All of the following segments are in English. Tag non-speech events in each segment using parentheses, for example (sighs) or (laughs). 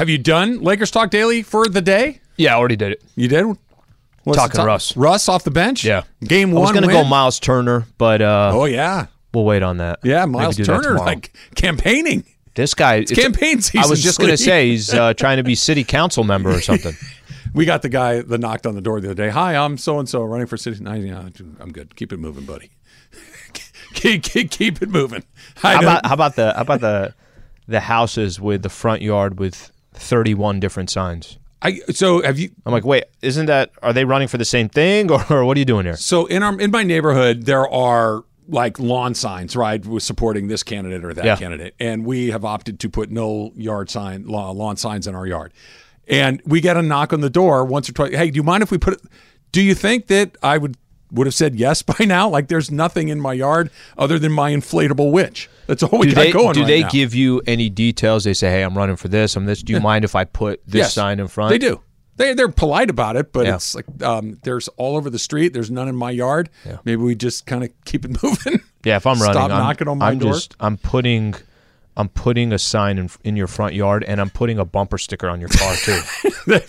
Have you done Lakers Talk Daily for the day? Yeah, I already did it. You did? What's Talking top- Russ. Russ off the bench? Yeah. Game I one. was going to go Miles Turner, but uh, Oh, yeah. we'll wait on that. Yeah, Miles Turner, like campaigning. this guy. It's campaign season, I was just going to say he's uh, trying to be city council member or something. (laughs) We got the guy that knocked on the door the other day. Hi, I'm so and so running for city. I, I'm good. Keep it moving, buddy. (laughs) keep, keep, keep it moving. How about how about the how about the the houses with the front yard with 31 different signs? I, so have you? I'm like, wait, isn't that? Are they running for the same thing, or, (laughs) or what are you doing here? So in our in my neighborhood, there are like lawn signs, right, with supporting this candidate or that Yeah. candidate, and we have opted to put no yard sign lawn signs in our yard. And we get a knock on the door once or twice. Hey, do you mind if we put it? Do you think that I would would have said yes (laughs) by now? Like, there's nothing in my yard other than my inflatable witch. That's all we Do got they going. do right they now. give you any details? They say, hey, I'm running for this. I'm this. Do you mind if I put this Yes. sign in front? They do. They they're polite about it, but Yeah. it's like um, there's all over the street. There's none in my yard. Maybe we just kind of keep it (laughs) moving. Yeah, if I'm running, Stop I'm, knocking on my I'm door. just I'm putting I'm putting a sign in in your front yard, and I'm putting a bumper sticker on your car too.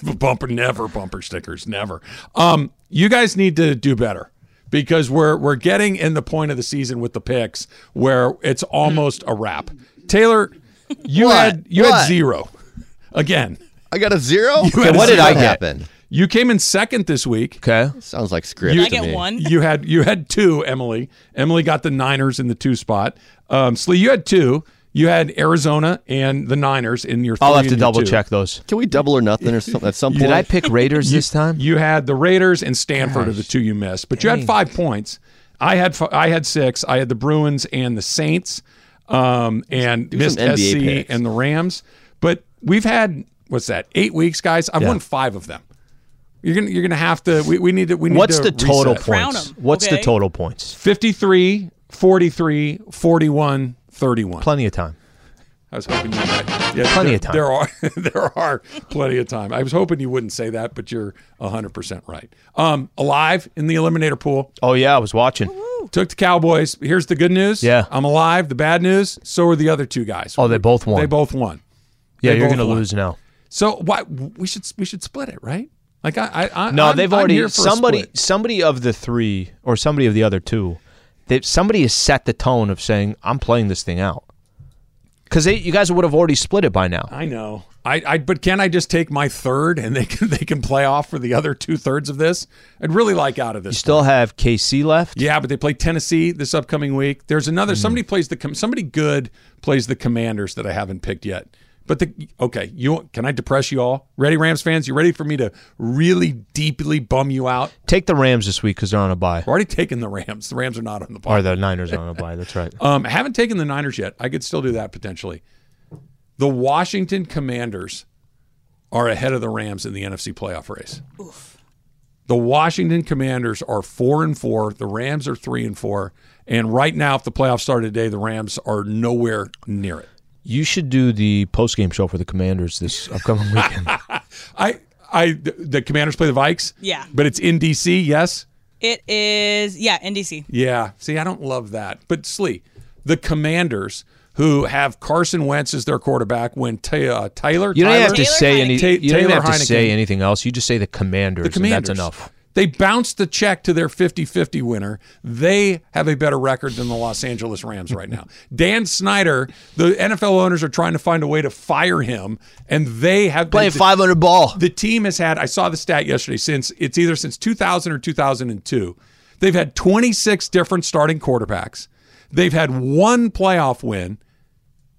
(laughs) bumper never bumper stickers never um you guys need to do better because we're we're getting in the point of the season with the picks where it's almost a wrap taylor you What? had you had zero again I got a zero. had what did I get? happen? you came in second this week Okay, Sounds like script You- to I get me. one. you had you had two emily emily got the niners in the two spot um slee you had two you had arizona and the niners in your I'll have to and your double two. check those. Can we double or nothing or something at some point? Did I pick Raiders this time? You had the Raiders and Stanford are the two you missed, but you had five points. I had I had six. I had the Bruins and the Saints, um, and missed NBA SC picks. and the Rams. But we've had what's that? Eight weeks, guys. I've won five of them. You're gonna you're gonna have to. We, we need to. We need What's to the total reset. Crown points? 'em, What's the total points? 53, 43, 41, 31. Plenty of time. I was hoping you might. Yeah, Plenty there, of time. There are (laughs) there are plenty of time. I was hoping you wouldn't say that, but you're 100% right. Um, alive in the eliminator pool. Oh yeah, I was watching. Took the Cowboys. Here's the good news. Yeah. I'm alive. The bad news, so are the other two guys. Oh, they both won. They both won. yeah, they you're gonna lose now. So why we should we should split it, right? Like I I, I No, I'm- they've already here somebody somebody of the three or somebody of the other two. They, somebody has set the tone of saying I'm playing this thing out. Because you guys would have already split it by now. I know. I, I but can I just take my third and they can (laughs) they can play off for the other two thirds of this? I'd really like out of this. You still have KC left. Yeah, but they play Tennessee this upcoming week. There's another hmm. somebody plays the somebody good plays the Commanders that I haven't picked yet. But the okay, you can I depress you all? Ready, Rams fans? You ready for me to really deeply bum you out? Take the Rams this week because they're on a bye. I've already taken the Rams. The Rams are not on the bye. Or the Niners are on a bye. That's right. (laughs) Um, I haven't taken the Niners yet. I could still do that potentially. The Washington Commanders are ahead of the Rams in the NFC playoff race. Oof. The Washington Commanders are four and four. The Rams are three and four. And right now, if the playoffs started today, the Rams are nowhere near it. You should do the post game show for the Commanders this (laughs) upcoming weekend. I, I, the, the Commanders play the Vikes. Yeah. but it's in DC. Yes. It is, yeah, NDC. Yeah. See, I don't love that. But Slee, the Commanders, who have Carson Wentz as their quarterback, when Ty- uh, Tyler, You don't Tyler, have to Taylor say Heinicke. any. You don't Taylor have to say anything else. You just say the Commanders, the Commanders. and that's enough. They bounced the check to their 50-50 winner. They have a better record than the Los Angeles Rams right now. (laughs) Dan Snyder, the NFL owners are trying to find a way to fire him, and they have Playing the, 500 ball. The team has had. I saw the stat yesterday. Since it's either since 2000 or 2002, they've had 26 different starting quarterbacks. They've had one playoff win,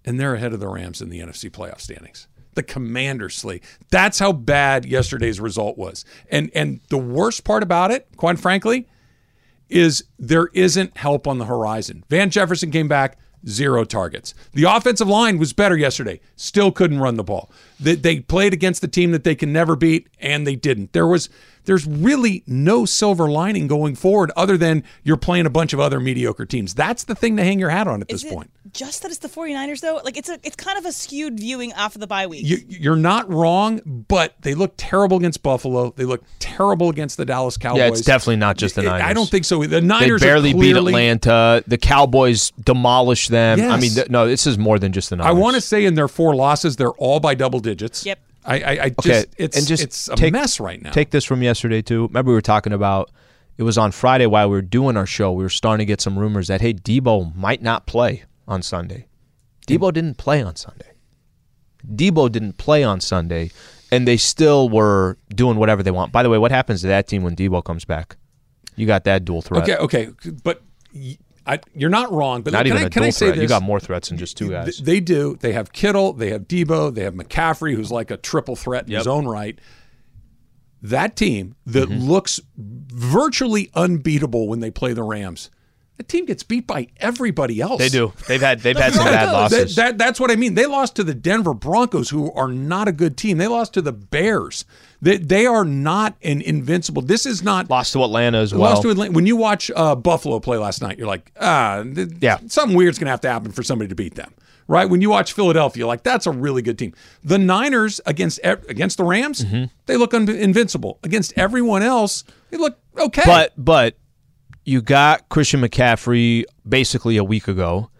and they're ahead of the Rams in the NFC playoff standings. The Commanders, Slee. That's how bad yesterday's result was. And and the worst part about it, quite frankly, is there isn't help on the horizon. Van Jefferson came back, zero targets. The offensive line was better yesterday, still couldn't run the ball. They, they played against the team that they can never beat, and they didn't. There was there's really no silver lining going forward other than you're playing a bunch of other mediocre teams. That's the thing to hang your hat on at this Is it point. just that it's the 49ers though? Like it's a it's kind of a skewed viewing off of the bye week. You, you're not wrong, but they look terrible against Buffalo. They look terrible against the Dallas Cowboys. Yeah, it's definitely not just the I- Niners. I don't think so. The They Niners are barely beat Atlanta. The Cowboys demolished them. I mean, th- no, this is more than just the Niners. I want to say in their four losses, they're all by double digits. Yep. I, I, I just, Okay, it's, and just it's a take- mess right now. Take this from yesterday too. Remember we were talking about it was on Friday while we were doing our show. We were starting to get some rumors that hey, Debo might not play on Sunday. Debo didn't play on Sunday. Debo didn't play on Sunday, and they still were doing whatever they want. By the way, what happens to that team when Debo comes back? You got that dual threat. okay, okay, but I, you're not wrong. But Not can even I, can I say threat. this? You got more threats than just two guys. Th- They do. They have Kittle. They have Debo. They have McCaffrey, who's like a triple threat in his own right. That team that Mm-hmm. looks virtually unbeatable when they play the Rams. The team gets beat by everybody else. They do. They've had they've had (laughs) some bad That- losses. that- that's what I mean. They lost to the Denver Broncos, who are not a good team. They lost to the Bears. They, they are not an invincible. This is not Lost to Atlanta as well. Lost to Atlanta. When you watch uh, Buffalo play last night, you're like, ah, th- Yeah. something weird's going to have to happen for somebody to beat them, right? When you watch Philadelphia, like, that's a really good team. The Niners against against the Rams, Mm-hmm. they look un- invincible. Against everyone else, they look okay. But but you got Christian McCaffrey basically a week ago.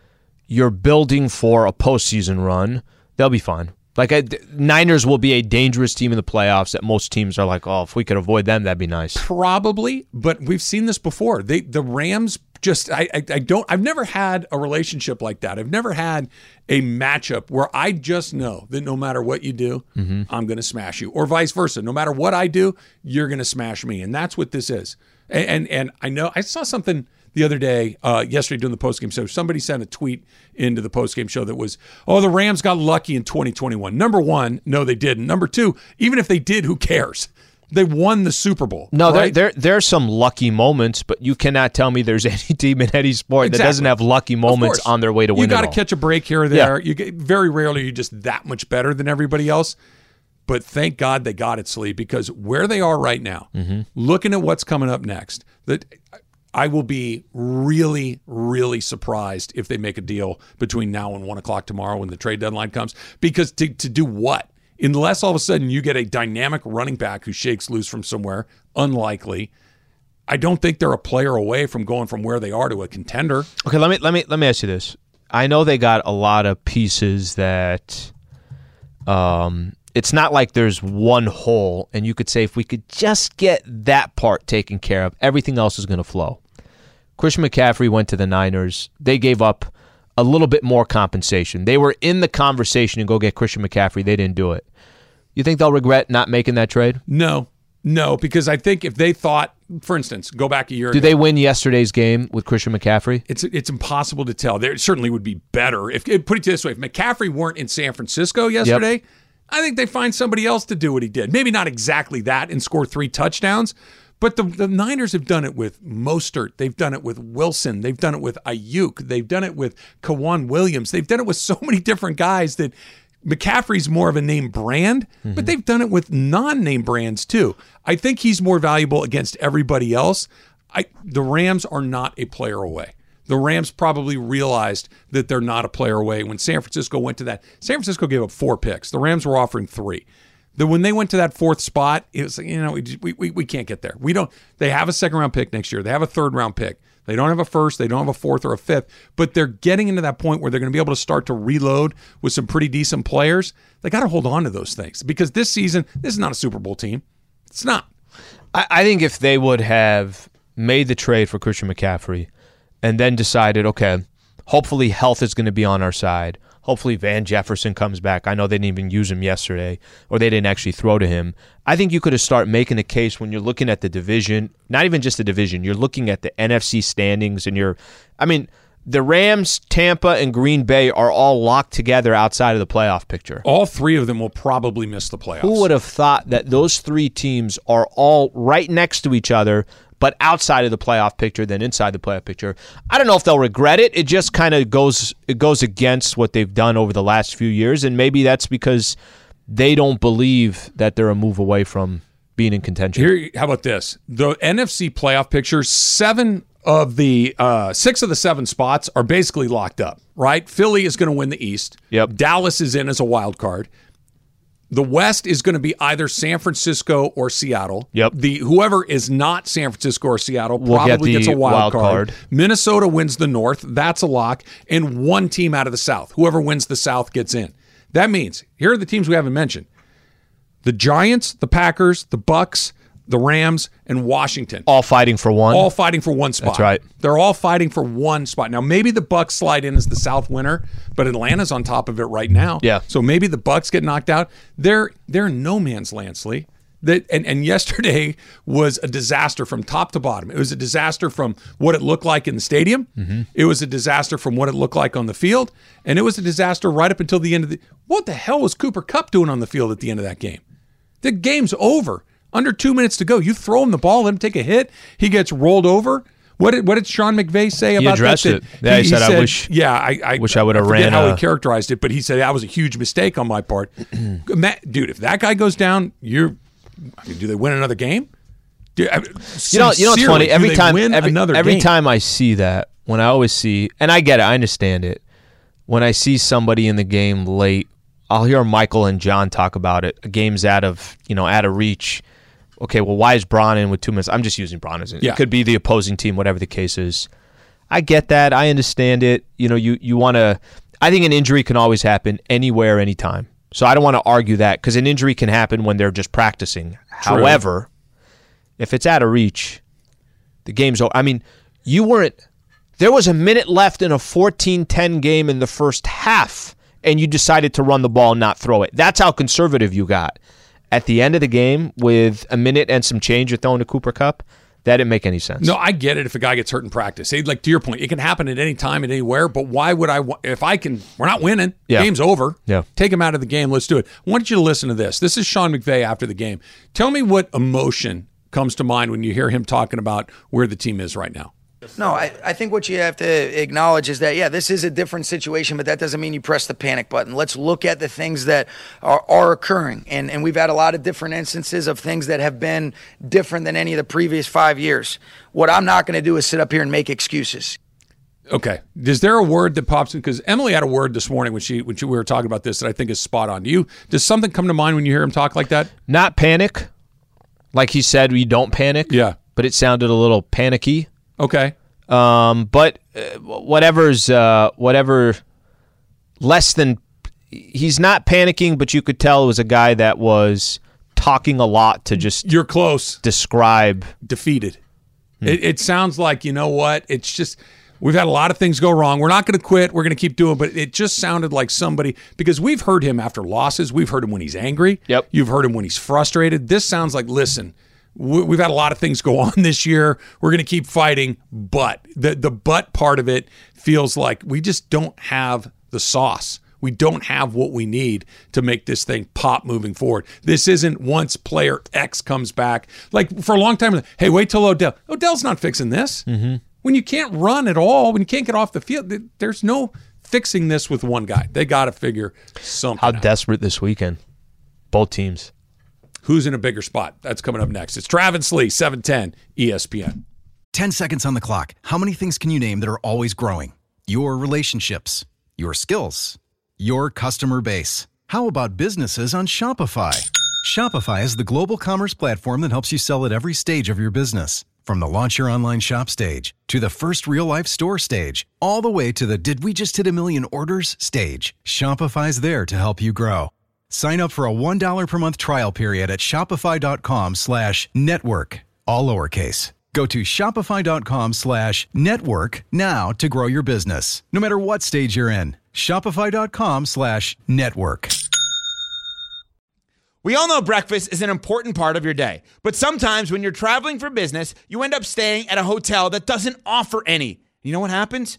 You're building for a postseason run. They'll be fine. Like I, Niners will be a dangerous team in the playoffs. That most teams are like, oh, if we could avoid them, that'd be nice. probably, but we've seen this before. They the Rams just I, I I don't I've never had a relationship like that. I've never had a matchup where I just know that no matter what you do, Mm-hmm. I'm going to smash you, or vice versa. No matter what I do, you're going to smash me, and that's what this is. And and, and I know I saw something the other day, uh, yesterday during the postgame show. Somebody sent a tweet into the postgame show that was, "Oh, the Rams got lucky in 2021." Number one, no, they didn't. Number two, even if they did, who cares? They won the Super Bowl. No, right? there, there there are some lucky moments, but you cannot tell me there's (laughs) any team in any sport that doesn't have lucky moments on their way to win. You got to catch a break here or there. You get, very rarely are you just that much better than everybody else. But thank God they got it, Slee, because where they are right now, Mm-hmm. looking at what's coming up next, that I will be really, really surprised if they make a deal between now and one o'clock tomorrow when the trade deadline comes. Because to, to do what? Unless all of a sudden you get a dynamic running back who shakes loose from somewhere, unlikely. I don't think they're a player away from going from where they are to a contender. Okay, let me let me let me ask you this. I know they got a lot of pieces that um it's not like there's one hole and you could say if we could just get that part taken care of, everything else is going to flow. Christian McCaffrey went to the Niners. They gave up a little bit more compensation. They were in the conversation to go get Christian McCaffrey. They didn't do it. You think they'll regret not making that trade? No, no, because I think if they thought, for instance, go back a year Did ago, they win yesterday's game with Christian McCaffrey? it's it's impossible to tell. There certainly would be better if put it this way: if McCaffrey weren't in San Francisco yesterday, I think they find somebody else to do what he did. Maybe not exactly that and score three touchdowns. But the, the Niners have done it with Mostert. They've done it with Wilson. They've done it with Ayuk. They've done it with Kawan Williams. They've done it with so (laughs) many different guys that McCaffrey's more of a name brand, but mm-hmm. they've done it with non-name brands too. I think he's more valuable against everybody else. I the Rams are not a player away. The Rams probably realized that they're not a player away when San Francisco went to that. San Francisco gave up four picks. The Rams were offering three. The when they went to that fourth spot, it was like, you know we, we we can't get there. We don't. They have a second round pick next year. They have a third round pick. They don't have a first. They don't have a fourth or a fifth. But they're getting into that point where they're going to be able to start to reload with some pretty decent players. They got to hold on to those things because this season, this is not a Super Bowl team. It's not. I, I think if they would have made the trade for Christian McCaffrey and then decided, okay, hopefully health is going to be on our side. Hopefully Van Jefferson comes back. I know they didn't even use him yesterday, or they didn't actually throw to him. I think you could have start making a case when you're looking at the division, not even just the division. You're looking at the NFC standings, and you're, I mean, the Rams, Tampa, and Green Bay are all locked together outside of the playoff picture. All three of them will probably miss the playoffs. Who would have thought that those three teams are all right next to each other, but outside of the playoff picture than inside the playoff picture? I don't know if they'll regret it. It just kind of goes it goes against what they've done over the last few years, and maybe that's because they don't believe that they're a move away from being in contention. Here, how about this? The NFC playoff picture, seven of the uh, six of the seven spots are basically locked up, right? Philly is going to win the East. Yep. Dallas is in as a wild card. The West is going to be either San Francisco or Seattle. Yep. The whoever is not San Francisco or Seattle get probably the gets a wild, wild card. card. Minnesota wins the North. That's a lock. And one team out of the South. Whoever wins the South gets in. That means here are the teams we haven't mentioned: the Giants, the Packers, the Bucks, the Rams, and Washington. all fighting for one. All fighting for one spot. That's right. They're all fighting for one spot. Now maybe the Bucks slide in as the South winner, but Atlanta's on top of it right now. Yeah. So maybe the Bucks get knocked out. They're they're no man's land, Slee. That and, and yesterday (laughs) was a disaster from top to bottom. It was a disaster from what it looked like in the stadium. Mm-hmm. It was a disaster from what it looked like on the field, and it was a disaster right up until the end of the. What the hell was Cooper Kupp doing on the field at the end of that game? The game's over. Under two minutes to go. You throw him the ball, let him take a hit. He gets rolled over. What did what did Sean McVay say about addressed that? it. Yeah, he said, "I wish- Yeah, I, I wish I would've forget ran how a- he characterized it, but he said that was a huge mistake on my part. (clears throat) Matt, dude, if that guy goes down, you're. I mean, do they win another game? I, you know, you know what's funny? Every time, every, every game? time I see that, when I always see, and I get it, I understand it. When I see somebody in the game late, I'll hear Michael and John talk about it. A game's out of, you know, out of reach. Okay, well, why is Braun in with two minutes? I'm just using Braun as it. Yeah. It could be the opposing team, whatever the case is. I get that. I understand it. You know, you you want to. I think an injury can always happen anywhere, anytime. So I don't want to argue that because an injury can happen when they're just practicing. However, if it's out of reach, the game's over. I mean, you weren't. There was a minute left in a 14-10 game in the first half, and you decided to run the ball and not throw it. That's how conservative you got. At the end of the game, with a minute and some change, you're throwing to Cooper Kupp. That didn't make any sense. No, I get it. If a guy gets hurt in practice, like to your point, it can happen at any time, and anywhere. But why would I? If I can, we're not winning. Yeah. Game's over. Yeah. take him out of the game. Let's do it. I want you to listen to this. This is Sean McVay after the game. Tell me what emotion comes to mind when you hear him talking about where the team is right now. No, I, I think what you have to acknowledge is that, yeah, this is a different situation, but that doesn't mean you press the panic button. Let's look at the things that are, are occurring. And, and we've had a lot of different instances of things that have been different than any of the previous five years. What I'm not going to do is sit up here and make excuses. Okay. Is there a word that pops in? Because Emily had a word this morning when she when she, we were talking about this that I think is spot on. Do you does something come to mind when you hear him talk like that? Not panic. Like he said, we don't panic. Yeah. But it sounded a little panicky. Okay. Um, but uh, whatever's uh, whatever less than he's not panicking, but you could tell it was a guy that was talking a lot to just You're close. describe. defeated. It, it sounds like you know what? It's just we've had a lot of things go wrong. We're not going to quit. We're going to keep doing. But it just sounded like somebody because we've heard him after losses. We've heard him when he's angry. Yep. You've heard him when he's frustrated. This sounds like listen. We- We've had a lot of things go on (laughs) this year. We're going to keep fighting, but the the but part of it feels like we just don't have the sauce. We don't have what we need to make this thing pop moving forward. This isn't once player X comes back. Like for a long time, hey, wait till Odell. Odell's not fixing this. Mm-hmm. When you can't run at all, when you can't get off the field, there's no fixing this with one guy. They got to figure something How out. desperate this weekend. Both teams. Who's in a bigger spot? That's coming up next. It's Travis Lee, E 710 ESPN. 10 seconds on the clock. How many things can you name that are always growing? Your relationships, your skills, your customer base. How about businesses on Shopify? Shopify is the global commerce platform that helps you sell at every stage of your business. From the launch your online shop stage to the first real life store stage, all the way to the did we just hit a million orders stage. Shopify's there to help you grow. Sign up for a $1 per month trial period at shopify.com slash network, all lowercase. Go to shopify.com slash network now to grow your business, no matter what stage you're in. Shopify.com slash network. We all know breakfast is an important part of your day, but sometimes when you're traveling for business, you end up staying at a hotel that doesn't offer any. You know what happens?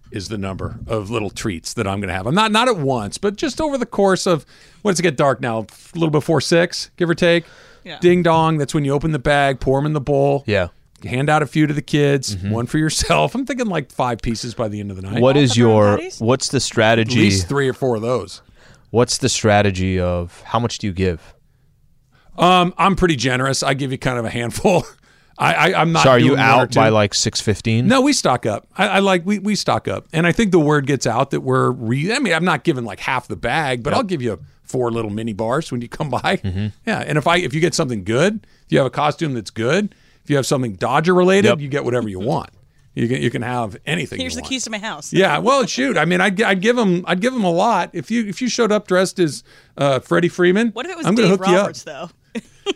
Is the number of little treats that I'm going to have. I'm not not at once, but just over the course of when does it get dark now? A little before six, give or take. Yeah. Ding dong. That's when you open the bag, pour them in the bowl. Yeah. Hand out a few to the kids, one for yourself. (laughs) I'm thinking like five pieces by the end of the night. What is pepperoni your patties? what's the strategy? At least three or four of those. What's the strategy of how much do you give? Um, I'm pretty generous. I give you kind of a handful. (laughs) I, I I'm not. So are you doing one out by two. like six fifteen? No, we stock up. I, I like we we stock up, and I think the word gets out that we're. Re- I mean, I'm not giving like half the bag, but I'll give you four little mini bars when you come by. Mm-hmm. Yeah, and if I if you get something good, if you have a costume that's good, if you have something Dodger related, Yep. you get whatever you want. You can you can have anything. Here's you the want. keys to my house. Yeah, well, shoot. I mean, I'd, I'd give him, I'd give him a lot. If you, if you showed up dressed as uh, Freddie Freeman, What if it was I'm Dave hook you up. Roberts though? (laughs)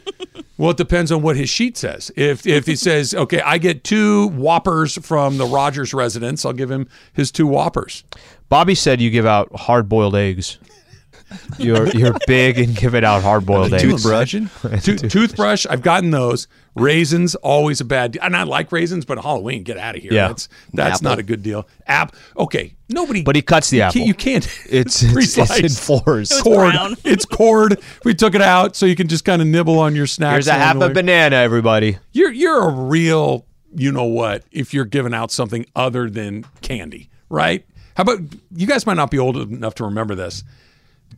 Well, it depends on what his sheet says. If if he says, okay, I get two Whoppers from the Rogers residence, I'll give him his two Whoppers. Bobby said you give out hard boiled eggs. You're you're big and giving out hard boiled eggs. Toothbrush. To- toothbrush, I've gotten those. Raisins, always a bad deal. And I like raisins, but Halloween, get out of here. Yeah. That's that's Apple. not a good deal. App, okay, nobody. But he cuts the you apple. can't- You can't. (laughs) It's it's, it's in pre-sliced. fours. (laughs) It's cord. It's cord. We took it out so you can just kind of nibble on your snacks. Here's a half a banana, everybody. You're you're a real you know what if you're giving out something other than candy, right? How about you guys might not be old enough to remember this.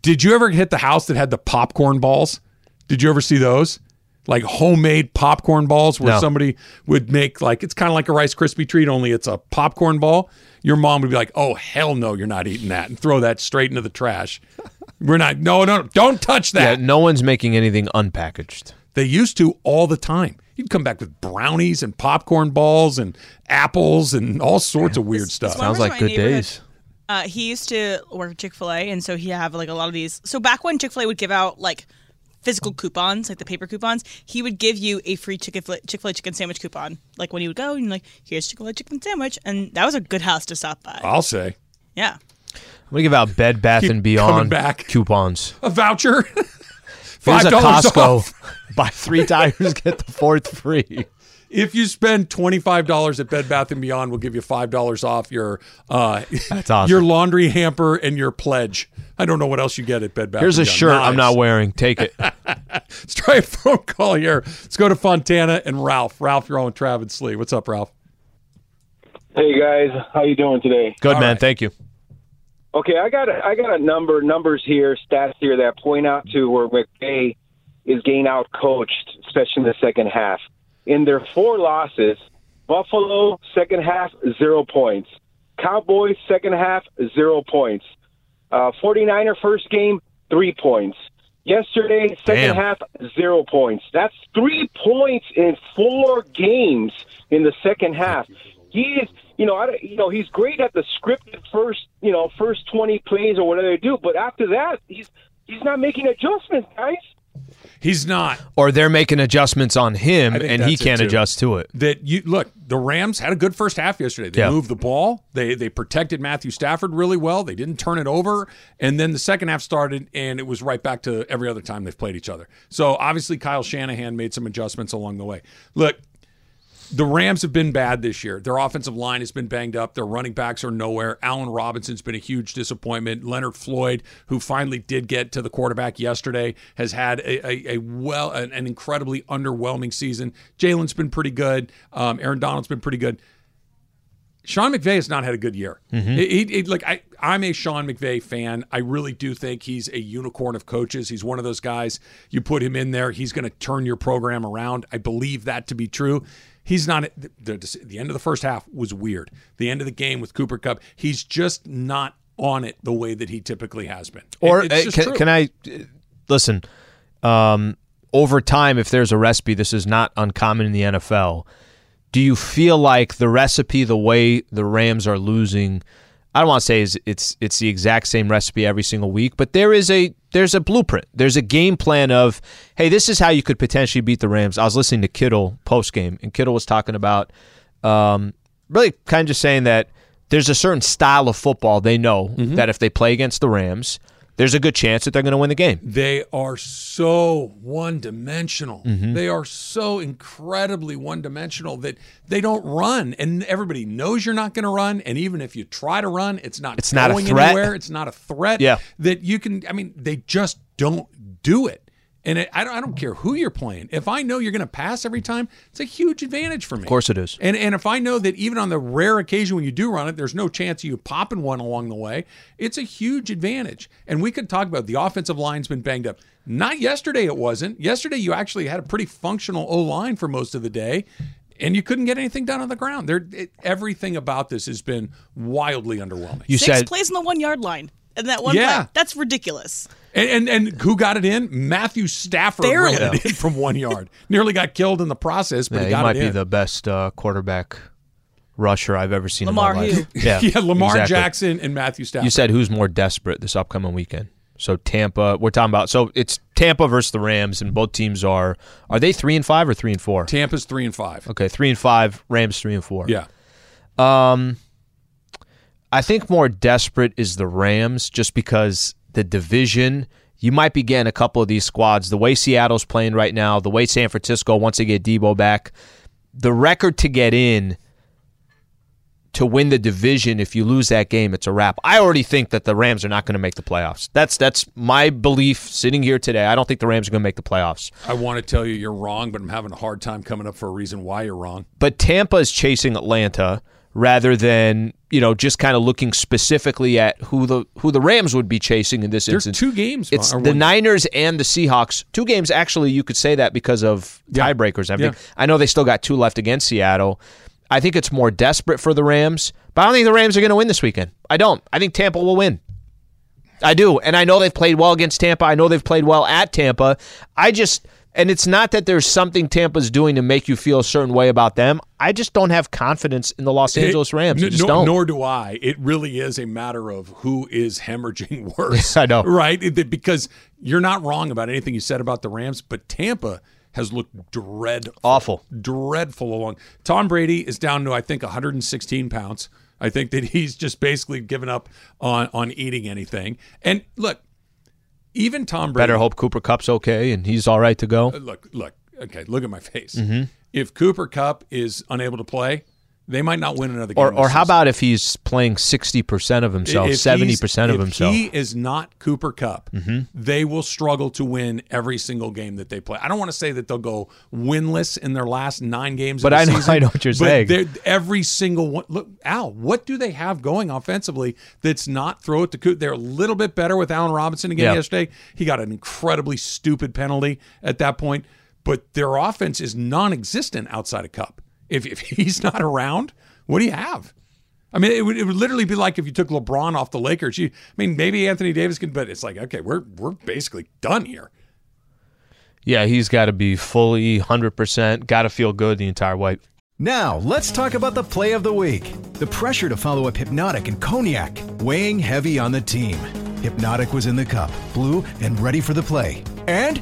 Did you ever hit the house that had the popcorn balls? Did you ever see those? Like homemade popcorn balls where No. somebody would make like it's kind of like a Rice Krispie treat only it's a popcorn ball. Your mom would be like, "Oh hell no, you're not eating that," and throw that straight into the trash. We're not. No, no, don't touch that. Yeah, that. no one's making anything unpackaged. They used to all the time. You'd come back with brownies and popcorn balls and apples and all sorts of weird stuff. one- Sounds like good neighborhood- days. Uh, he used to work at Chick Fil A, and so he have like a lot of these. So back when Chick Fil A would give out like physical coupons, like the paper coupons, he would give you a free Chick Fil A chicken sandwich coupon. Like when you would go, and like here's Chick Fil A chicken sandwich, and that was a good house to stop by. I'll say Yeah, I'm gonna give out Bed Bath Keep and Beyond back. coupons. a voucher. (laughs) Here's Five dollars Costco. off. (laughs) Buy three tires, get the fourth free. If you spend twenty five dollars at Bed Bath and Beyond, we'll give you five dollars off your uh, (laughs) That's awesome. your laundry hamper and your pledge. I don't know what else you get at Bed Bath. Here's a Beyond. shirt I'm not wearing. Take it. (laughs) (laughs) Let's try a phone call here. Let's go to Fontana and Ralph. Ralph, you're on with Travis Lee. What's up, Ralph? Hey guys, how you doing today? Good All man. right. Thank you. Okay, I got a, I got a number numbers here, stats here that point out to where McVay is getting out coached, especially in the second half. In their four losses, Buffalo second half zero points, Cowboys second half zero points, uh, 49er first game three points. Yesterday Damn. second half zero points. That's three points in four games in the second half. He is, you know, I, you know, he's great at the scripted first, you know, first twenty plays or whatever they do, but after that, he's he's not making adjustments, guys. He's not. Or they're making adjustments on him, and he can't adjust to it. that you look the rams had a good first half yesterday. They Yeah. moved the ball. They they protected matthew stafford really well. They didn't turn it over. And then the second half started and it was right back to every other time they've played each other. So obviously kyle shanahan made some adjustments along the way. Look the Rams have been bad this year. Their offensive line has been banged up. Their running backs are nowhere. Allen Robinson's been a huge disappointment. Leonard Floyd, who finally did get to the quarterback yesterday, has had a, a, a well an, an incredibly underwhelming season. Jalen's been pretty good. Um, Aaron Donald's been pretty good. Sean McVay has not had a good year. He- he- he- like I, I'm a Sean McVay fan. I really do think he's a unicorn of coaches. He's one of those guys. You put him in there, he's going to turn your program around. I believe that to be true. He's not. The, the, the end of the first half was weird. The end of the game with Cooper Kupp, he's just not on it the way that he typically has been. Or uh, can, can I listen? Um, over time, if there's a recipe, this is not uncommon in the NFL. Do you feel like the recipe, the way the Rams are losing? I don't want to say is it's it's the exact same recipe every single week, but there is a there's a blueprint. There's a game plan of hey, this is how you could potentially beat the Rams. I was listening to Kittle post game, and Kittle was talking about um, really kind of just saying that there's a certain style of football they know that if they play against the Rams, there's a good chance that they're going to win the game. They are so one dimensional. Mm-hmm. They are so incredibly one dimensional that they don't run. And everybody knows you're not going to run. And even if you try to run, it's not It's not a going threat. anywhere. It's not a threat. Yeah. That you can, I mean, they just don't do it. And it, I, don't, I don't care who you're playing. If I know you're going to pass every time, it's a huge advantage for me. Of course it is. And and if I know that even on the rare occasion when you do run it, there's no chance of you popping one along the way, it's a huge advantage. And we could talk about the offensive line's been banged up. Not yesterday, it wasn't. Yesterday, you actually had a pretty functional O line for most of the day. And you couldn't get anything done on the ground. There, it, everything about this has been wildly underwhelming. You Six said plays on the one yard line. And that one Yeah. play, that's ridiculous. And, and and who got it in? Matthew Stafford Barely. ran it in from one yard. Nearly got killed in the process, but yeah, he he might it be the best uh, quarterback rusher I've ever seen Lamar in my life. Yeah, (laughs) yeah, Lamar exactly. Jackson and Matthew Stafford. You said who's more desperate this upcoming weekend? So Tampa, we're talking about. So it's Tampa versus the Rams, and both teams are are they three and five or three and four? Tampa's three and five. Okay, three and five. Rams three and four. Yeah. Um, I think more desperate is the Rams, just because the division. You might be getting a couple of these squads. The way Seattle's playing right now, the way San Francisco once they get Debo back, the record to get in to win the division. If you lose that game, it's a wrap. I already think that the Rams are not going to make the playoffs. That's that's my belief sitting here today. I don't think the Rams are going to make the playoffs. I want to tell you you're wrong, but I'm having a hard time coming up for a reason why you're wrong. but Tampa is chasing Atlanta rather than you know just kind of looking specifically at who the who the Rams would be chasing in this There's instance. two games. It's the one- Niners and the Seahawks. Two games actually. You could say that because of Yeah. tiebreakers. I think Yeah. I know they still got two left against Seattle. I think it's more desperate for the Rams, but I don't think the Rams are going to win this weekend. I don't. I think Tampa will win. I do, and I know they've played well against Tampa. I know they've played well at Tampa. I just, and it's not that there's something Tampa's doing to make you feel a certain way about them. I just don't have confidence in the Los Angeles Rams. I N- just nor, do I. It really is a matter of who is hemorrhaging (laughs) worse. (laughs) I know. Right? It- because you're not wrong about anything you said about the Rams, but Tampa has looked dreadful. Awful. Dreadful along. Tom Brady is down to, I think, 116 pounds. I think that (laughs) he's just basically given up on, on eating anything. And look, even Tom Brady. Better hope Cooper Kupp's okay and he's all right to go. look, look, okay, look at my face. Mm-hmm. If Cooper Kupp is unable to play, they might not win another game. Or, or how about if he's playing 60% of himself, If 70% of himself? Mm-hmm. he is not Cooper Kupp, they will struggle to win every single game that they play. I don't want to say that they'll go winless in their last nine games, But of the I know- season, I know what you're but saying. Every single one. Look, Al, what do they have going offensively that's not throw it to Cooper? They're a little bit better with Allen Robinson again Yeah. yesterday. He got an incredibly stupid penalty at that point, but their offense is non-existent outside of Kupp. If if (laughs) he's not around, what do you have? I mean, it would, it would literally be like if you took LeBron off the Lakers. You, I mean, maybe Anthony Davis can, but it's like, okay, we're we're basically done here. yeah, he's got to be fully 100%, got to feel good the entire way. Now, let's talk about the play of the week. The pressure to follow up Hypnotic and Cognac, weighing heavy on the team. Hypnotic was in the cup, blue, and ready for the play. And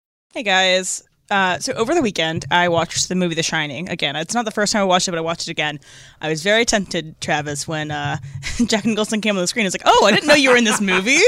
Hey guys. Uh, so over the weekend, I watched the movie The Shining again. It's not the first time I watched it, but I watched it again. I was very tempted, Travis, when uh, (laughs) Jack Nicholson came on the screen. It's like, oh, I didn't know you were in this movie. (laughs)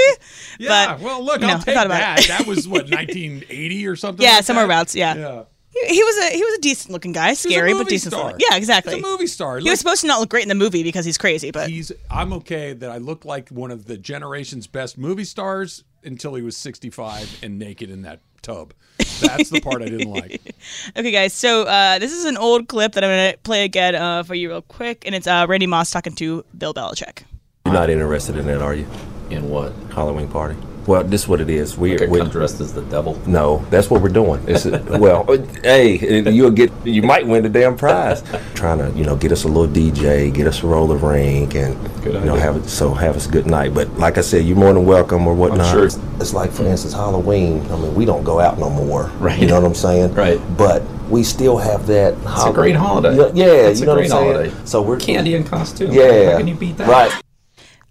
Yeah, but, well, look, I'll I take thought about that. it. That was what (laughs) 1980 or something. Yeah, like somewhere that? abouts, yeah. Yeah. He, he was a he was a decent looking guy, scary but decent. star. looking. Yeah, exactly. He's a movie star. He was supposed to not look great in the movie because he's crazy, but he's. I'm okay that I look like one of the generation's best movie stars until he was 65 and naked in that tub. That's the part I didn't like. (laughs) Okay, guys. So uh, this is an old clip that I'm gonna play again uh, for you real quick, and it's uh, Randy Moss talking to Bill Belichick. You're not interested in that, are you? In what? Halloween party. Well, this is what it is. We, Okay, we come dressed as the devil. no, that's what we're doing. It's a, well, (laughs) hey, you'll get, you might win the damn prize. (laughs) Trying to, you know, get us a little DJ, get us a roller rink, and Good you know, idea. have it so have us a good night. But like I said, you're more than welcome or whatnot. sure. It's, it's like, for instance, Halloween. I mean, we don't go out no more. Right. You know what I'm saying? Right. But we still have that. It's a great holiday. Yeah, yeah It's you a know great what I'm saying. holiday. So we're Candy and costume. Yeah. How can you beat that? Right.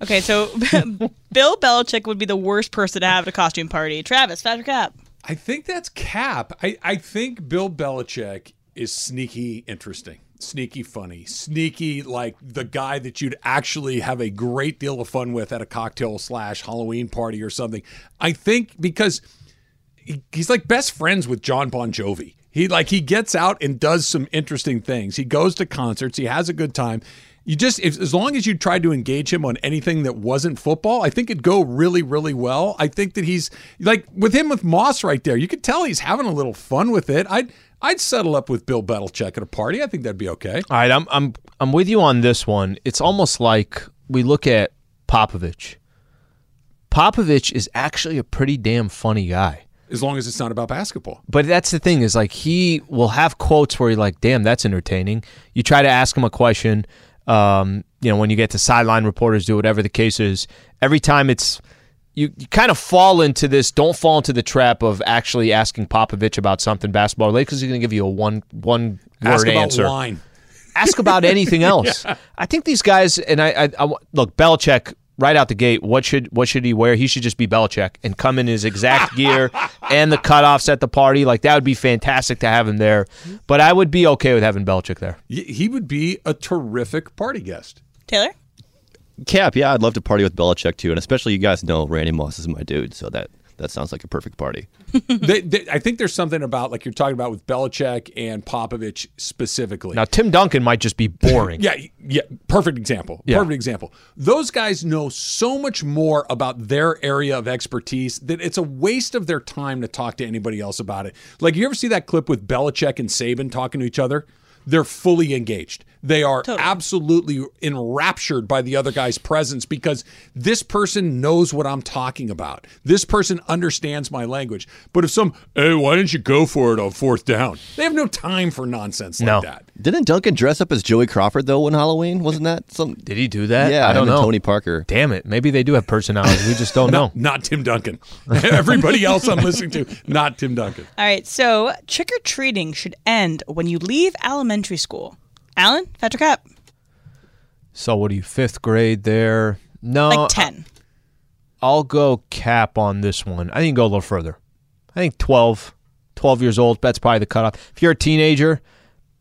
Okay, so (laughs) Bill Belichick would be the worst person to have at a costume party. Travis, Patrick Cap. I think that's Cap. I, I think Bill Belichick is sneaky interesting, sneaky funny, sneaky like the guy that you'd actually have a great deal of fun with at a cocktail slash Halloween party or something. I think because he, he's like best friends with John Bon Jovi. He like he gets out and does some interesting things. He goes to concerts. He has a good time. You just if, as long as you tried to engage him on anything that wasn't football, I think it'd go really really well. I think that he's like with him with Moss right there. You could tell he's having a little fun with it. I'd I'd settle up with Bill Belichick at a party. I think that'd be okay. All right, I'm I'm I'm with you on this one. It's almost like we look at Popovich. Popovich is actually a pretty damn funny guy. As long as it's not about basketball. But that's the thing is like he will have quotes where you're like, "Damn, that's entertaining." You try to ask him a question, um, you know, when you get to sideline reporters do whatever the case is. Every time it's you, you kind of fall into this. Don't fall into the trap of actually asking Popovich about something basketball related because he's going to give you a one one Ask word about answer. wine. Ask about anything (laughs) else. I think these guys and I, I, I look Belichick right out the gate. What should what should he wear? He should just be Belichick and come in his exact (laughs) gear and the cutoffs at the party. Like that would be fantastic to have him there. But I would be okay with having Belichick there. He would be a terrific party guest. Taylor? Cap, yeah, I'd love to party with Belichick too, and especially you guys know Randy Moss is my dude, so that that sounds like a perfect party. (laughs) they, they, I think there's something about like you're talking about with Belichick and Popovich specifically. Now Tim Duncan might just be (laughs) boring. Yeah, yeah, perfect example. Yeah. Perfect example. Those guys know so much more about their area of expertise that it's a waste of their time to talk to anybody else about it. Like you ever see that clip with Belichick and Saban talking to each other? They're fully engaged. They are absolutely enraptured by the other guy's presence because this person knows what I'm talking about. This person understands my language. But if some, hey, why didn't you go for it on fourth down? They have no time for nonsense like No. that. Didn't Duncan dress up as Joey Crawford though on Halloween? Wasn't that some? (laughs) Did he do that? Yeah, I don't know. Tony Parker. Damn it. Maybe they do have personalities. We just don't (laughs) know. Not Tim Duncan. (laughs) Everybody else I'm listening to, not Tim Duncan. All right, so trick or treating should end when you leave elementary school. Alan, Patrick Cap, So what are you fifth grade there? No, like 10. I'll go cap on this one. I think go a little further. I think 12, 12 years old. That's probably the cutoff. If you're a teenager,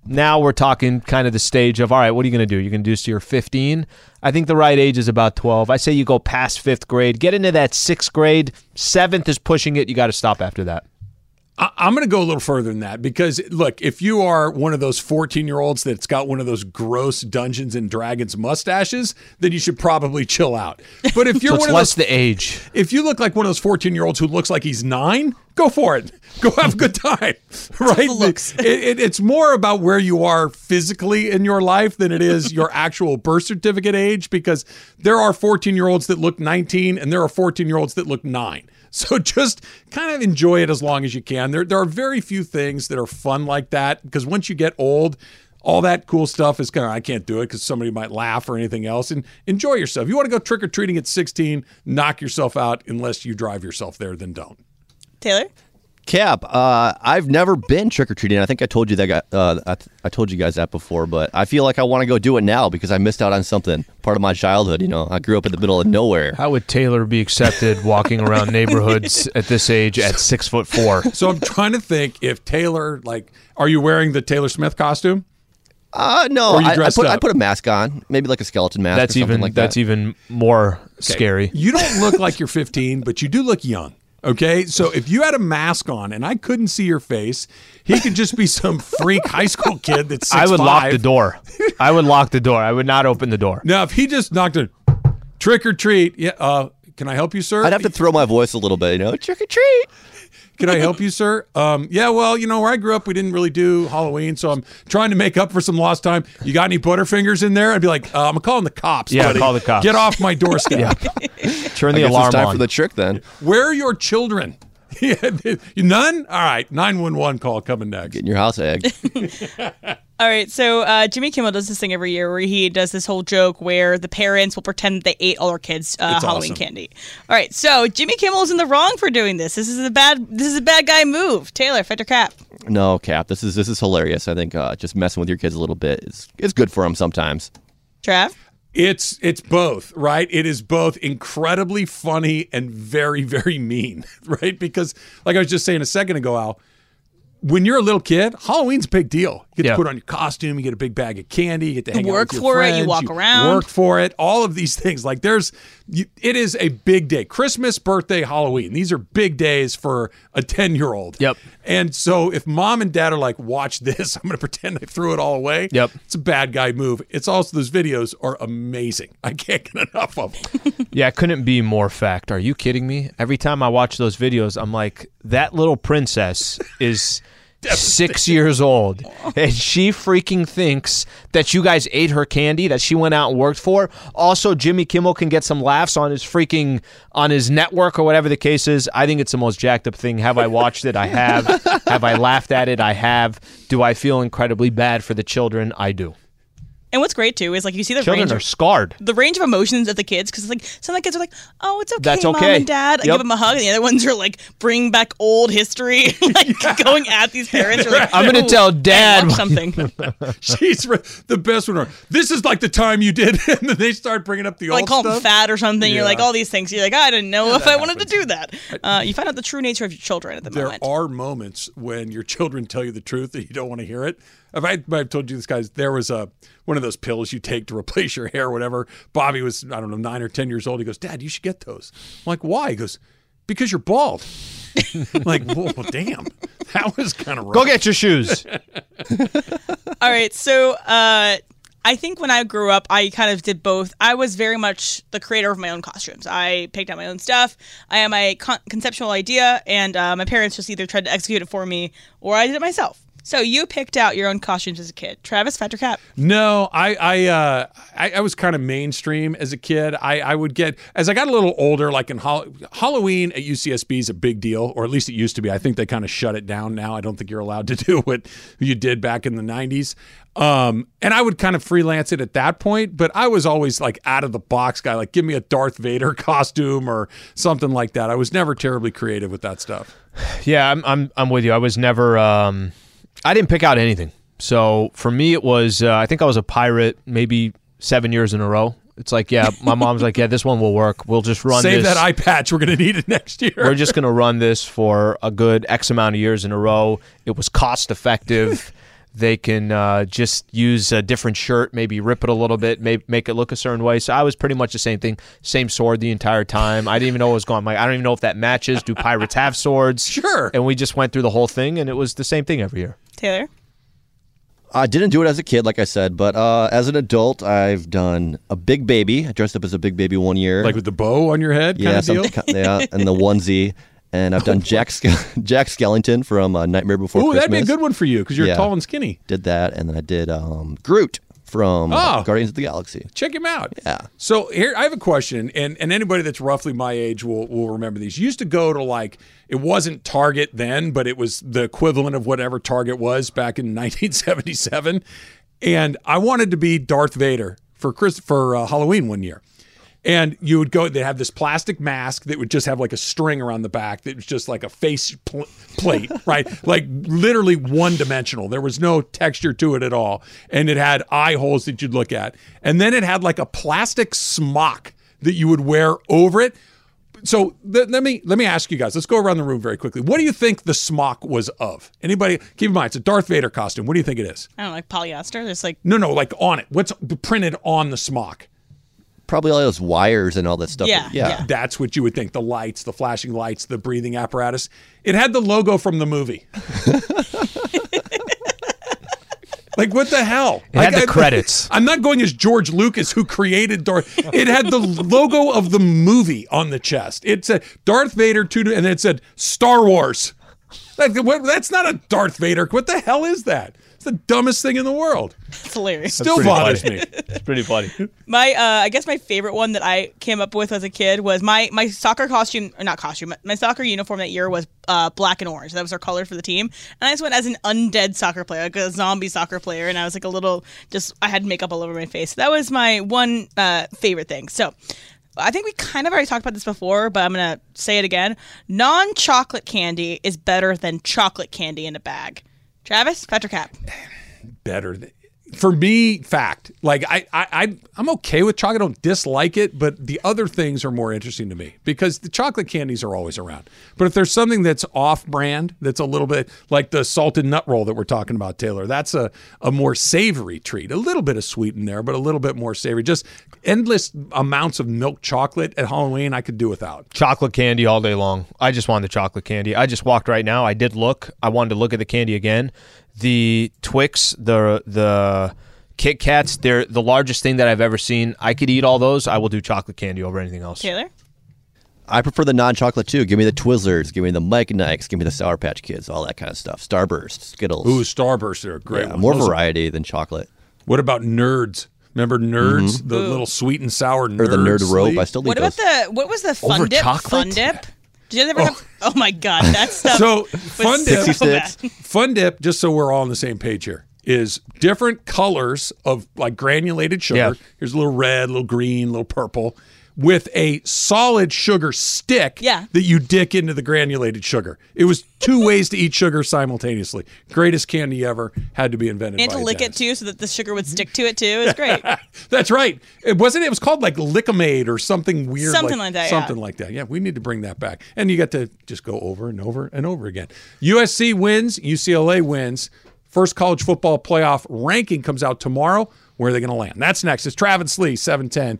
now we're talking kind of the stage of all right, what are you going to do? You're going to do this to your 15. I think the right age is about 12. I say you go past fifth grade, get into that sixth grade. Seventh is pushing it. You got to stop after that. I'm going to go a little further than that because, look, if you are one of those 14 year olds that's got one of those gross Dungeons and Dragons mustaches, then you should probably chill out. But if (laughs) you're So one of less those, the age. if you look like one of those 14 year olds who looks like he's nine, go for it. Go have a good time, (laughs) right? looks. It, it, it's more about where you are physically in your life than it is your actual birth certificate age because there are 14 year olds that look 19 and there are 14 year olds that look nine. So (laughs) just kind of enjoy it as long as you can. There, there are very few things that are fun like that because once you get old, all that cool stuff is kind of I can't do it because somebody might laugh or anything else. And enjoy yourself. You want to go trick or treating at 16, knock yourself out unless you drive yourself there. Then don't. Taylor? Cap, uh, I've never been trick or treating. I think I told you that. Uh, I, I told you guys that before, but I feel like I want to go do it now because I missed out on something. Part of my childhood, you know. I grew up in the middle of nowhere. How would Taylor be accepted walking around (laughs) neighborhoods at this age at six foot four? So I'm trying to think if Taylor, like, are you wearing the Taylor Smith costume? Uh, no, I, I dressed put I put a mask on, maybe like a skeleton mask. That's or something even like that's that. even more scary. You don't look like you're 15, but you do look young. Okay, so if you had a mask on and I couldn't see your face, he could just be some freak high school kid that's I would lock the door. I would lock the door. I would not open the door. Now, if he just knocked a trick or treat, yeah, uh, can I help you, sir? I'd have to throw my voice a little bit, you know, trick or treat. (laughs) Can I help you, sir? Um, yeah, well, you know, where I grew up, we didn't really do Halloween, so I'm trying to make up for some lost time. You got any Butterfingers in there? I'd be like, uh, I'm calling the cops. Yeah, buddy. call the cops. Get off my doorstep. (laughs) yeah. Turn I the guess alarm it's time on. for the trick then. Where are your children? (laughs) Yeah, None? All right, 911 call coming next. Getting your house egg. (laughs) All right, so uh, Jimmy Kimmel does this thing every year where he does this whole joke where the parents will pretend that they ate all their kids' uh, It's Halloween awesome. candy. All right, so Jimmy Kimmel is in the wrong for doing this. This is a bad. This is a bad guy move. Taylor, fight your cap. no, Cap. This is this is hilarious. I think uh, just messing with your kids a little bit is is good for them sometimes. Trav. It's it's both, right? It is both incredibly funny and very very mean, (laughs) right? Because like I was just saying a second ago, Al, when you're a little kid, Halloween's a big deal. You get Yeah. to put on your costume, you get a big bag of candy, you get to hang out work with your for it, you friends, walk around. work for it, all of these things. Like there's, you, it is a big day. Christmas, birthday, Halloween. These are big days for a ten year old. Yep. And so if mom and dad are like, watch this, (laughs) I'm going to pretend I threw it all away. Yep. It's a bad guy move. It's also those videos are amazing. (laughs) I can't get enough of them. (laughs) Yeah, it couldn't be more fact. Are you kidding me? Every time I watch those videos, I'm like, that little princess is six years old, and she freaking thinks that you guys ate her candy that she went out and worked for. Also, Jimmy Kimmel can get some laughs on his freaking on his network or whatever the case is. I think it's the most jacked up thing. Have I watched it? I have. (laughs) have I laughed at it? I have. Do I feel incredibly bad for the children? I do. And what's great too is like you see the Children range are of, scarred. the range of emotions of the kids because like some of the kids are like, oh, it's okay, That's mom okay. and dad. I Yep. give them a hug, and the other ones are like, bring back old history, (laughs) like (laughs) going at these parents. Are like, I'm gonna tell Dad, Dad something. (laughs) She's re- the best one. This is like the time you did, and then they start bringing up the like old call them stuff. fat or something. You're like all these things. You're like, I didn't know if I wanted to do that. Uh, you find out the true nature of your children at the there moment. There are moments when your children tell you the truth that you don't want to hear it. If I, I've told you this, guys, there was a one of those pills you take to replace your hair or whatever. Bobby was, I don't know, nine or 10 years old. He goes, Dad, you should get those. I'm like, why? He goes, because you're bald. I'm like, whoa, damn. That was kind of rough. Go get your shoes. (laughs) All right, so uh, I think when I grew up, I kind of did both. I was very much the creator of my own costumes. I picked out my own stuff. I had my con- conceptual idea, and uh, my parents just either tried to execute it for me or I did it myself. So you picked out your own costumes as a kid. Travis, Fat Cap? No, I I uh, I, I was kind of mainstream as a kid. I, I would get as I got a little older, like in Hall- Halloween at UCSB is a big deal, or at least it used to be. I think they kind of shut it down now. I don't think you're allowed to (laughs) do what you did back in the '90s. Um, and I would kind of freelance it at that point, but I was always like out of the box guy. Like, give me a Darth Vader (laughs) costume or something like that. I was never terribly creative with that stuff. (sighs) Yeah, I'm I'm I'm with you. I was never um I didn't pick out anything. So for me it was uh, I think I was a pirate maybe 7 years in a row. It's like, yeah, my mom's like, yeah, this one will work. We'll just run Save this. that eye patch. We're gonna need it next year. We're just going to run this for a good X amount of years in a row. It was cost effective. they can uh, just use a different shirt, maybe rip it a little bit, maybe make it look a certain way. So I was pretty much the same thing, same sword the entire time. I didn't even know what was going. Like I don't even know if that matches. Do pirates have swords? Sure. And we just went through the whole thing, and it was the same thing every year. Taylor? I didn't do it as a kid, like I said, but uh, as an adult, I've done a big baby. I dressed up as a big baby one year. like with the bow on your head, kind yeah, of deal. something, yeah, and the onesie. And I've done Jack Ske- (laughs) Jack Skellington from uh, Nightmare Before Ooh, Christmas. that'd be a good one for you because you're Yeah. tall and skinny. Did that, and then I did um, Groot from Oh. Guardians of the Galaxy. Check him out. Yeah. So here I have a question, and and anybody that's roughly my age will will remember these. You used to go to like it wasn't Target then, but it was the equivalent of whatever Target was back in (laughs) 1977. And I wanted to be Darth Vader for Chris for uh, Halloween one year. And you would go, they have this plastic mask that would just have like a string around the back that was just like a face pl- plate, (laughs) right? Like literally one dimensional. There was no texture to it at all. And it had eye holes that you'd look at. And then it had like a plastic smock that you would wear over it. So th- let me let me ask you guys. Let's go around the room very quickly. What do you think the smock was of? Anybody? Keep in mind, it's a Darth Vader costume. What do you think it is? I don't know, like polyester. There's like No, no, like on it. What's printed on the smock? Probably all those wires and all that stuff. Yeah, yeah. That's what you would think. The lights, the flashing lights, the breathing apparatus. It had the logo from the movie. (laughs) like what the hell? It had Like, the I- credits. (laughs) I'm not going as George Lucas who created Darth. It had the logo of the movie on the chest. It said Darth Vader two, and then it said Star Wars. Like, what- that's not a Darth Vader. What the hell is that? It's the dumbest thing in the world. It's hilarious. Still pretty bothers funny. me. (laughs) It's pretty funny. My, uh, I guess my favorite one that I came up with as a kid was my my soccer costume, or not costume, my- my soccer uniform that year was uh, black and orange. That was our color for the team, and I just went as an undead soccer player, like a zombie soccer player, and I was like a little, just I had makeup all over my face. That was my one uh, favorite thing. So. I think we kind of already talked about this before, but I'm gonna say it again. Non-chocolate candy is better than chocolate candy in a bag. Travis, Fact or Cap. better than for me fact like I, I I'm okay with chocolate I don't dislike it but the other things are more interesting to me because the chocolate candies are always around but if there's something that's off brand that's a little bit like the salted nut roll that we're talking about Taylor that's a a more savory treat a little bit of sweet in there but a little bit more savory just endless amounts of milk chocolate at Halloween I could do without chocolate candy all day long. I just wanted the chocolate candy. I just walked right now. I did look. I wanted to look at the candy again. The Twix, the the Kit Kats, they're the largest thing that I've ever seen. I could eat all those. I will do chocolate candy over anything else. Taylor. I prefer the non-chocolate too. Give me the Twizzlers, give me the Mike and Ikes, give me the Sour Patch Kids, all that kind of stuff. Starburst, Skittles. ooh Starburst are great Yeah, more Those are- variety than chocolate. what about nerds remember nerds the little sweet and sour Mm-hmm. Or the nerd rope. I still What eat about those. the what was the fun Over dip? chocolate? Fun dip. Did you ever have? Oh. oh my god, that (laughs) stuff. So was fun dip, so bad. fun dip. Just so we're all on the same page here, is different colors of like granulated sugar. Yeah. Here's a little red, a little green, a little purple, with a solid sugar stick. Yeah. that you dick into the granulated sugar. It was two (laughs) ways to eat sugar simultaneously. Greatest candy ever. Had to be invented. And to lick it too, so that the sugar would stick to it too. It's great. (laughs) That's right. It wasn't. It was called like Lik-M-Aid or something weird. Something like that, yeah. Something like that. Yeah, we need to bring that back. And you got to just go over and over and over again. USC wins. UCLA wins. First college football playoff ranking comes out tomorrow. Where are they going to land? That's next. It's Travis Lee, seven ten.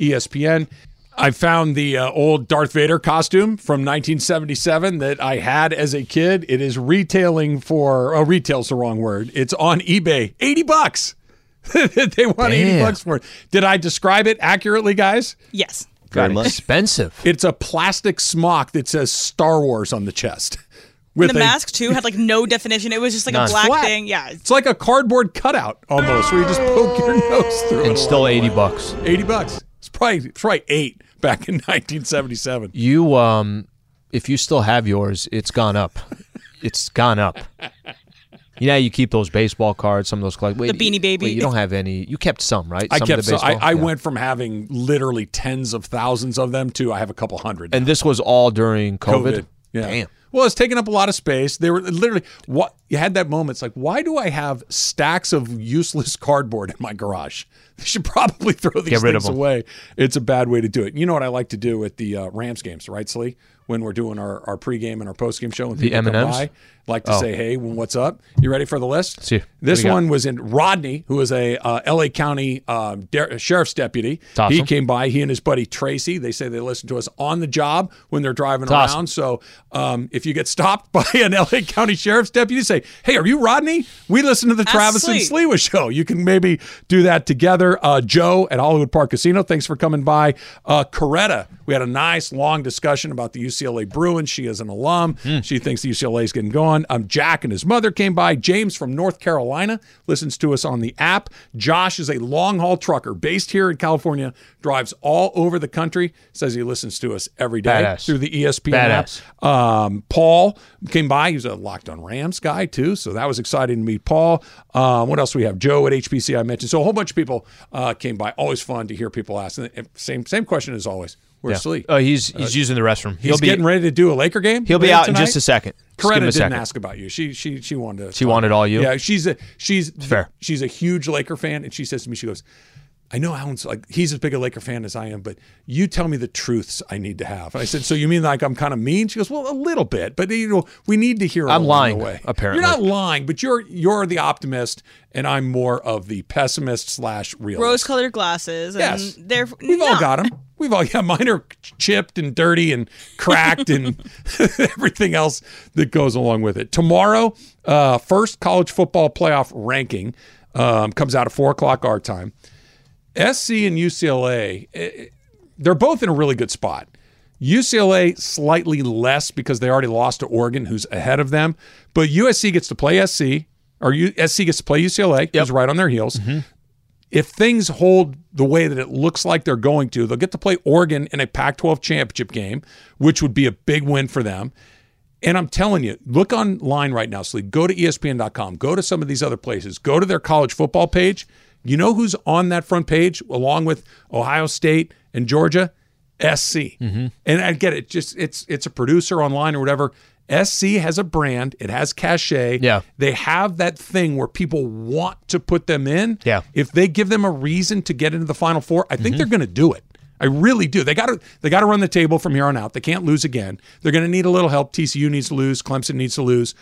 ESPN. I found the uh, old Darth Vader costume from 1977 that I had as a kid. It is retailing for, oh, retail's the wrong word. It's on eBay, 80 bucks. (laughs) they want 80 bucks for it. Did I describe it accurately, guys? yes. Very God, much. expensive. (laughs) It's a plastic smock that says Star Wars on the chest. (laughs) With the a- mask too had like no definition. It was just like None. a black Flat. thing. Yeah. It's like a cardboard cutout almost, where you just poke your nose through it. and still eighty bucks. 80 bucks. It's probably, it's probably eight back in (laughs) 1977. You um, if you still have yours, it's gone up. It's gone up. You know, how you keep those baseball cards, some of those collect. Wait, The Beanie Baby. Wait, you don't have any. You kept some, right? I some kept of the so I. I Yeah. went from having literally tens of thousands of them to I have a couple hundred. and this was all during COVID. Yeah. Damn. Well, it's taking up a lot of space. They were literally what you had that moment. It's like, why do I have stacks of useless cardboard in my garage? They should probably (laughs) throw these things away. It's a bad way to do it. You know what I like to do at the uh, Rams games, right, Slee? When we're doing our, our pregame and our postgame show, when The people come M&Ms? like to Oh. say, "Hey, what's up? You ready for the list?" See, this you got? one was in Rodney, who is a uh, L.A. County um, der- sheriff's deputy. That's He came by. He and his buddy Tracy. They say they listen to us on the job when they're driving around. awesome. So um, if you get stopped (laughs) by an LA County Sheriff's deputy, say, "Hey, are you Rodney? We listen to the Ask Travis and Slee." Slewa show." You can maybe do that together. Uh, Joe at Hollywood Park Casino, thanks for coming by. Uh, Coretta, we had a nice long discussion about the UCLA Bruins. She is an alum. Hmm. She thinks the UCLA is getting going. Um, Jack and his mother came by. James from North Carolina listens to us on the app. Josh is a long haul trucker based here in California, drives all over the country. Says he listens to us every day Badass. through the ESPN Badass. app. Um, Paul came by. He's a locked on Rams guy. too, so that was exciting to meet Paul. Um, what else do we have? Joe at HPC I mentioned. So a whole bunch of people uh, came by. Always fun to hear people ask. And same same question as always. Where's Yeah. Slee? Oh, he's he's using the restroom. He's getting ready to do a Laker game. He'll be out in just a second. Coretta didn't second. ask about you. She she she wanted to. She wanted all you? Yeah, she's a she's fair. She's a huge Laker fan, and she says to me, she goes, "I know Alan's like he's as big a Laker fan as I am, but you tell me the truths I need to have." And I said, "So you mean like I'm kind of mean?" She goes, "Well, a little bit, but you know we need to hear." I'm lying, way. apparently. you're not lying, but you're you're the optimist, and I'm more of the pessimist slash realist. Rose-colored glasses. And Yes. they're We've all got them. We've all yeah. Mine are chipped and dirty and cracked and (laughs) everything else that goes along with it. Tomorrow, uh, first college football playoff ranking um, comes out at four o'clock our time. SC and UCLA, eh, they're both in a really good spot. UCLA slightly less because they already lost to Oregon, who's ahead of them. But USC gets to play SC, or U- SC gets to play UCLA, who's right on their heels if things hold the way that it looks like they're going to, they'll get to play Oregon in a Pac 12 championship game, which would be a big win for them. And I'm telling you, look online right now, Slee. Go to ESPN.com, go to some of these other places, go to their college football page. You know who's on that front page along with Ohio State and Georgia? SC. And I get it, just it's it's a producer online or whatever. SC has a brand, it has cachet. Yeah. They have that thing where people want to put them in. Yeah. If they give them a reason to get into the final four, I Mm-hmm. think they're going to do it. I really do. They got to they got to run the table from here on out. They can't lose again. They're going to need a little help. TCU needs to lose. Clemson needs to lose.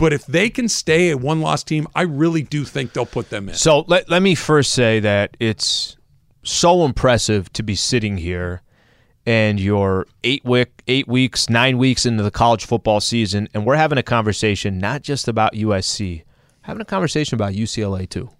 But if they can stay a one loss team, I really do think they'll put them in. So let, let me first say that it's so impressive to be sitting here and you're eight week, eight weeks, nine weeks into the college football season, and we're having a conversation not just about USC, having a conversation about UCLA too.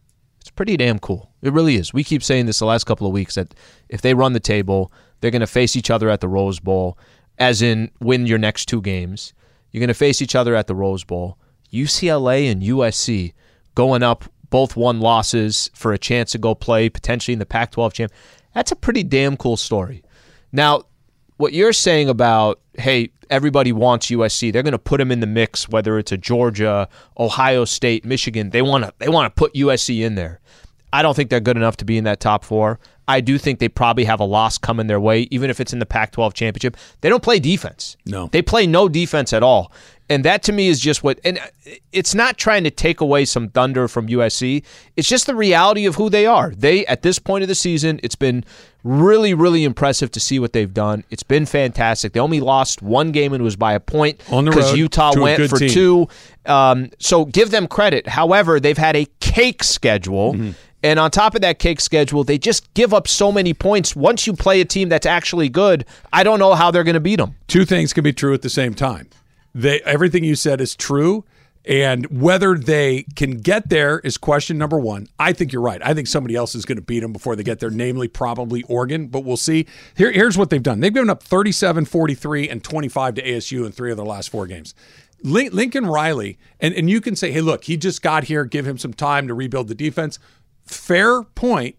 It's pretty damn cool. It really is. We keep saying this the last couple of weeks that if they run the table, they're going to face each other at the Rose Bowl, as in win your next two games. You're going to face each other at the Rose Bowl. UCLA and USC going up both won losses for a chance to go play potentially in the Pac 12 champ. That's a pretty damn cool story. Now, what you're saying about, hey, everybody wants USC, they're going to put them in the mix, whether it's a Georgia, Ohio State, Michigan. They want to they want to put USC in there. I don't think they're good enough to be in that top four. I do think they probably have a loss coming their way, even if it's in the Pac 12 championship. They don't play defense. No. They play no defense at all. And that to me is just what, and it's not trying to take away some thunder from USC. It's just the reality of who they are. They, at this point of the season, it's been really, really impressive to see what they've done. It's been fantastic. They only lost one game and it was by a point On the because Utah went for team. two. Um, so give them credit. However, they've had a cake schedule. Mm-hmm. And on top of that cake schedule, they just give up so many points. Once you play a team that's actually good, I don't know how they're going to beat them. two things can be true at the same time. They everything you said is true, and whether they can get there is question number one. I think you're right. I think somebody else is going to beat them before they get there, namely probably Oregon, but we'll see. Here, here's what they've done. They've given up 37, 43, and 25 to ASU in three of their last four games. Lincoln Riley, and, and you can say, hey, look, he just got here, give him some time to rebuild the defense. Fair point.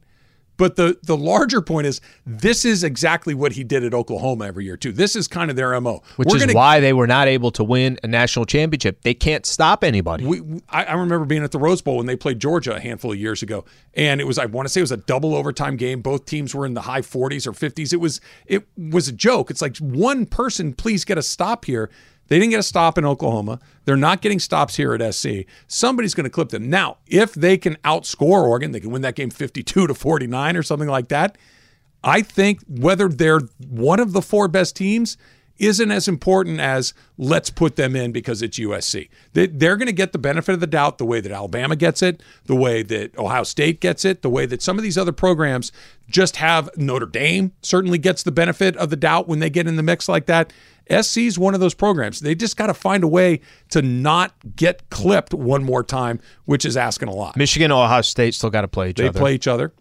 But the the larger point is this is exactly what he did at Oklahoma every year too. This is kind of their mo. Which We're is gonna- why they were not able to win a national championship. They can't stop anybody. we, I, I remember being at the Rose Bowl when they played Georgia a handful of years ago, and it was I want to say it was a double overtime game. Both teams were in the high 40s or 50s. It was it was a joke. It's like one person, please get a stop here. They didn't get a stop in Oklahoma. They're not getting stops here at SC. Somebody's going to clip them. Now, if they can outscore Oregon, they can win that game 52 to 49 or something like that. I think whether they're one of the four best teams isn't as important as let's put them in because it's USC. They, they're going to get the benefit of the doubt the way that Alabama gets it, the way that Ohio State gets it, the way that some of these other programs just have. Notre Dame certainly gets the benefit of the doubt when they get in the mix like that. SC is one of those programs. They just got to find a way to not get clipped one more time, which is asking a lot. Michigan, Ohio State still got to play each They other. They play each other.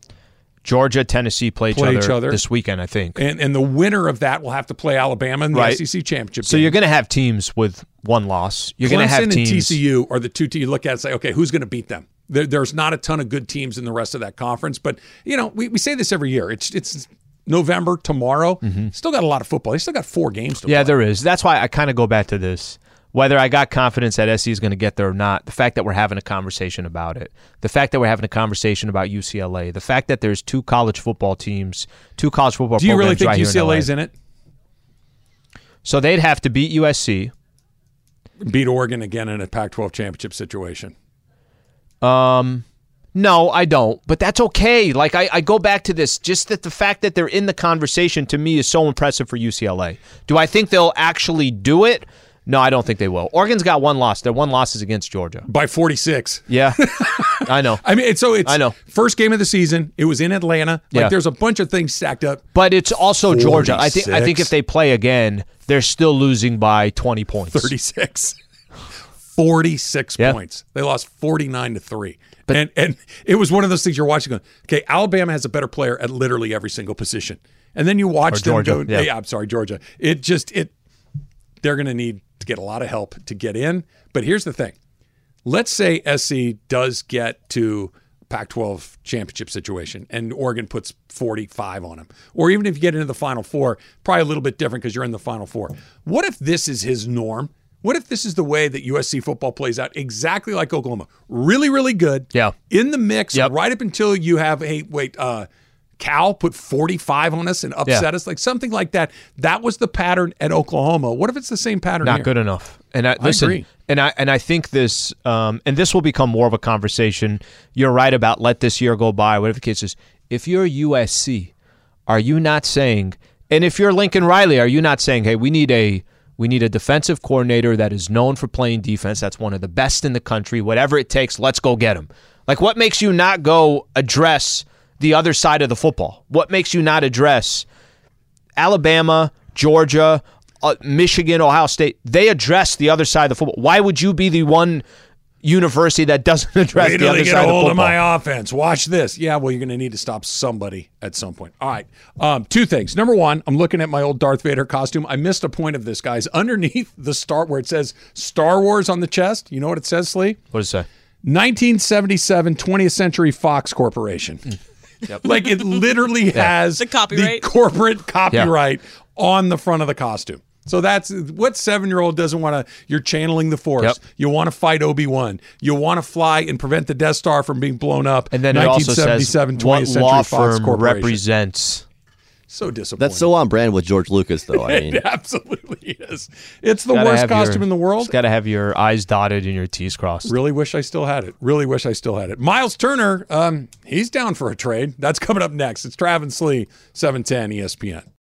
Georgia, Tennessee play, Play each, each other other. this weekend, I think. And and the winner of that will have to play Alabama in the Right. SEC championship. So game. you're going to have teams with one loss. You're going to have teams. and TCU are the two teams you look at and say, okay, who's going to beat them? There, there's not a ton of good teams in the rest of that conference, but you know we, we say this every year. It's it's November tomorrow. Still got a lot of football. They still got four games to Mm-hmm. Yeah, play. there is. That's why I kind of go back to this. Whether I got confidence that SC is going to get there or not, the fact that we're having a conversation about it, the fact that we're having a conversation about UCLA, the fact that there's two college football teams, two college football Do you really think right here in UCLA's in it? So they'd have to beat USC. Beat Oregon again in a Pac-12 championship situation. Um, no, I don't. But that's okay. Like I, I go back to this. Just that the fact that they're in the conversation to me is so impressive for UCLA. Do I think they'll actually do it? No, I don't think they will. Oregon's got one loss. Their one loss is against Georgia. by 46. Yeah, (laughs) I know. I mean, it's, so it's I know. first game of the season. It was in Atlanta. Like Yeah. there's a bunch of things stacked up. But it's also Georgia. I think. I think if they play again, they're still losing by twenty points. 36. (laughs) 46 Yeah. points. They lost 49 to 3. and and it was one of those things you're watching going, okay, Alabama has a better player at literally every single position. And then you watch them Georgia, go, yeah. yeah, I'm sorry, Georgia. It just it they're going to need to get a lot of help to get in. But here's the thing. Let's say SC does get to Pac-12 championship situation and Oregon puts 45 on them. Or even if you get into the final 4, probably a little bit different because you're in the final 4. What if this is his norm? What if this is the way that USC football plays out exactly like Oklahoma? Really really good. Yeah. In the mix Yep. right up until you have hey wait uh Cal put 45 on us and upset Yeah. us, like something like that. That was the pattern at Oklahoma. What if it's the same pattern Not here? good enough. And I, listen, agree. and I and I think this, um, and this will become more of a conversation. You're right about let this year go by, whatever the case is. If you're USC, are you not saying? And if you're Lincoln Riley, are you not saying, hey, we need a we need a defensive coordinator that is known for playing defense. That's one of the best in the country. Whatever it takes, let's go get him. Like, what makes you not go address the other side of the football? What makes you not address Alabama, Georgia, uh, Michigan, Ohio State, they address the other side of the football. Why would you be the one university that (laughs) doesn't address Wait the other get side a hold of my offense. Watch this. Yeah, well, you're going to need to stop somebody at some point. All right. Um, two things. Number one, I'm looking at my old Darth Vader costume. I missed a point of this, guys. (laughs) Underneath the star where it says Star Wars on the chest, you know what it says, Slee? What does it say? 1977 20th Century Fox Corporation. Like it literally has The copyright. corporate copyright on the front of the costume. So that's what seven year old doesn't want to. You're channeling the force. Yep. You want to fight Obi Wan. You want to fly and prevent the Death Star from being blown up. And then it also says 1977 20th what Century law Fox firm Corporation. represents. So disappointing. That's so on brand with George Lucas, though. I (laughs) mean, It absolutely is. It's the worst have your- costume in the world. It's got to have your I's dotted and your T's crossed. Really wish I still had it. Really wish I still had it. Myles Turner, um, he's down for a trade. That's coming up next. It's Travis Lee, 710 ESPN.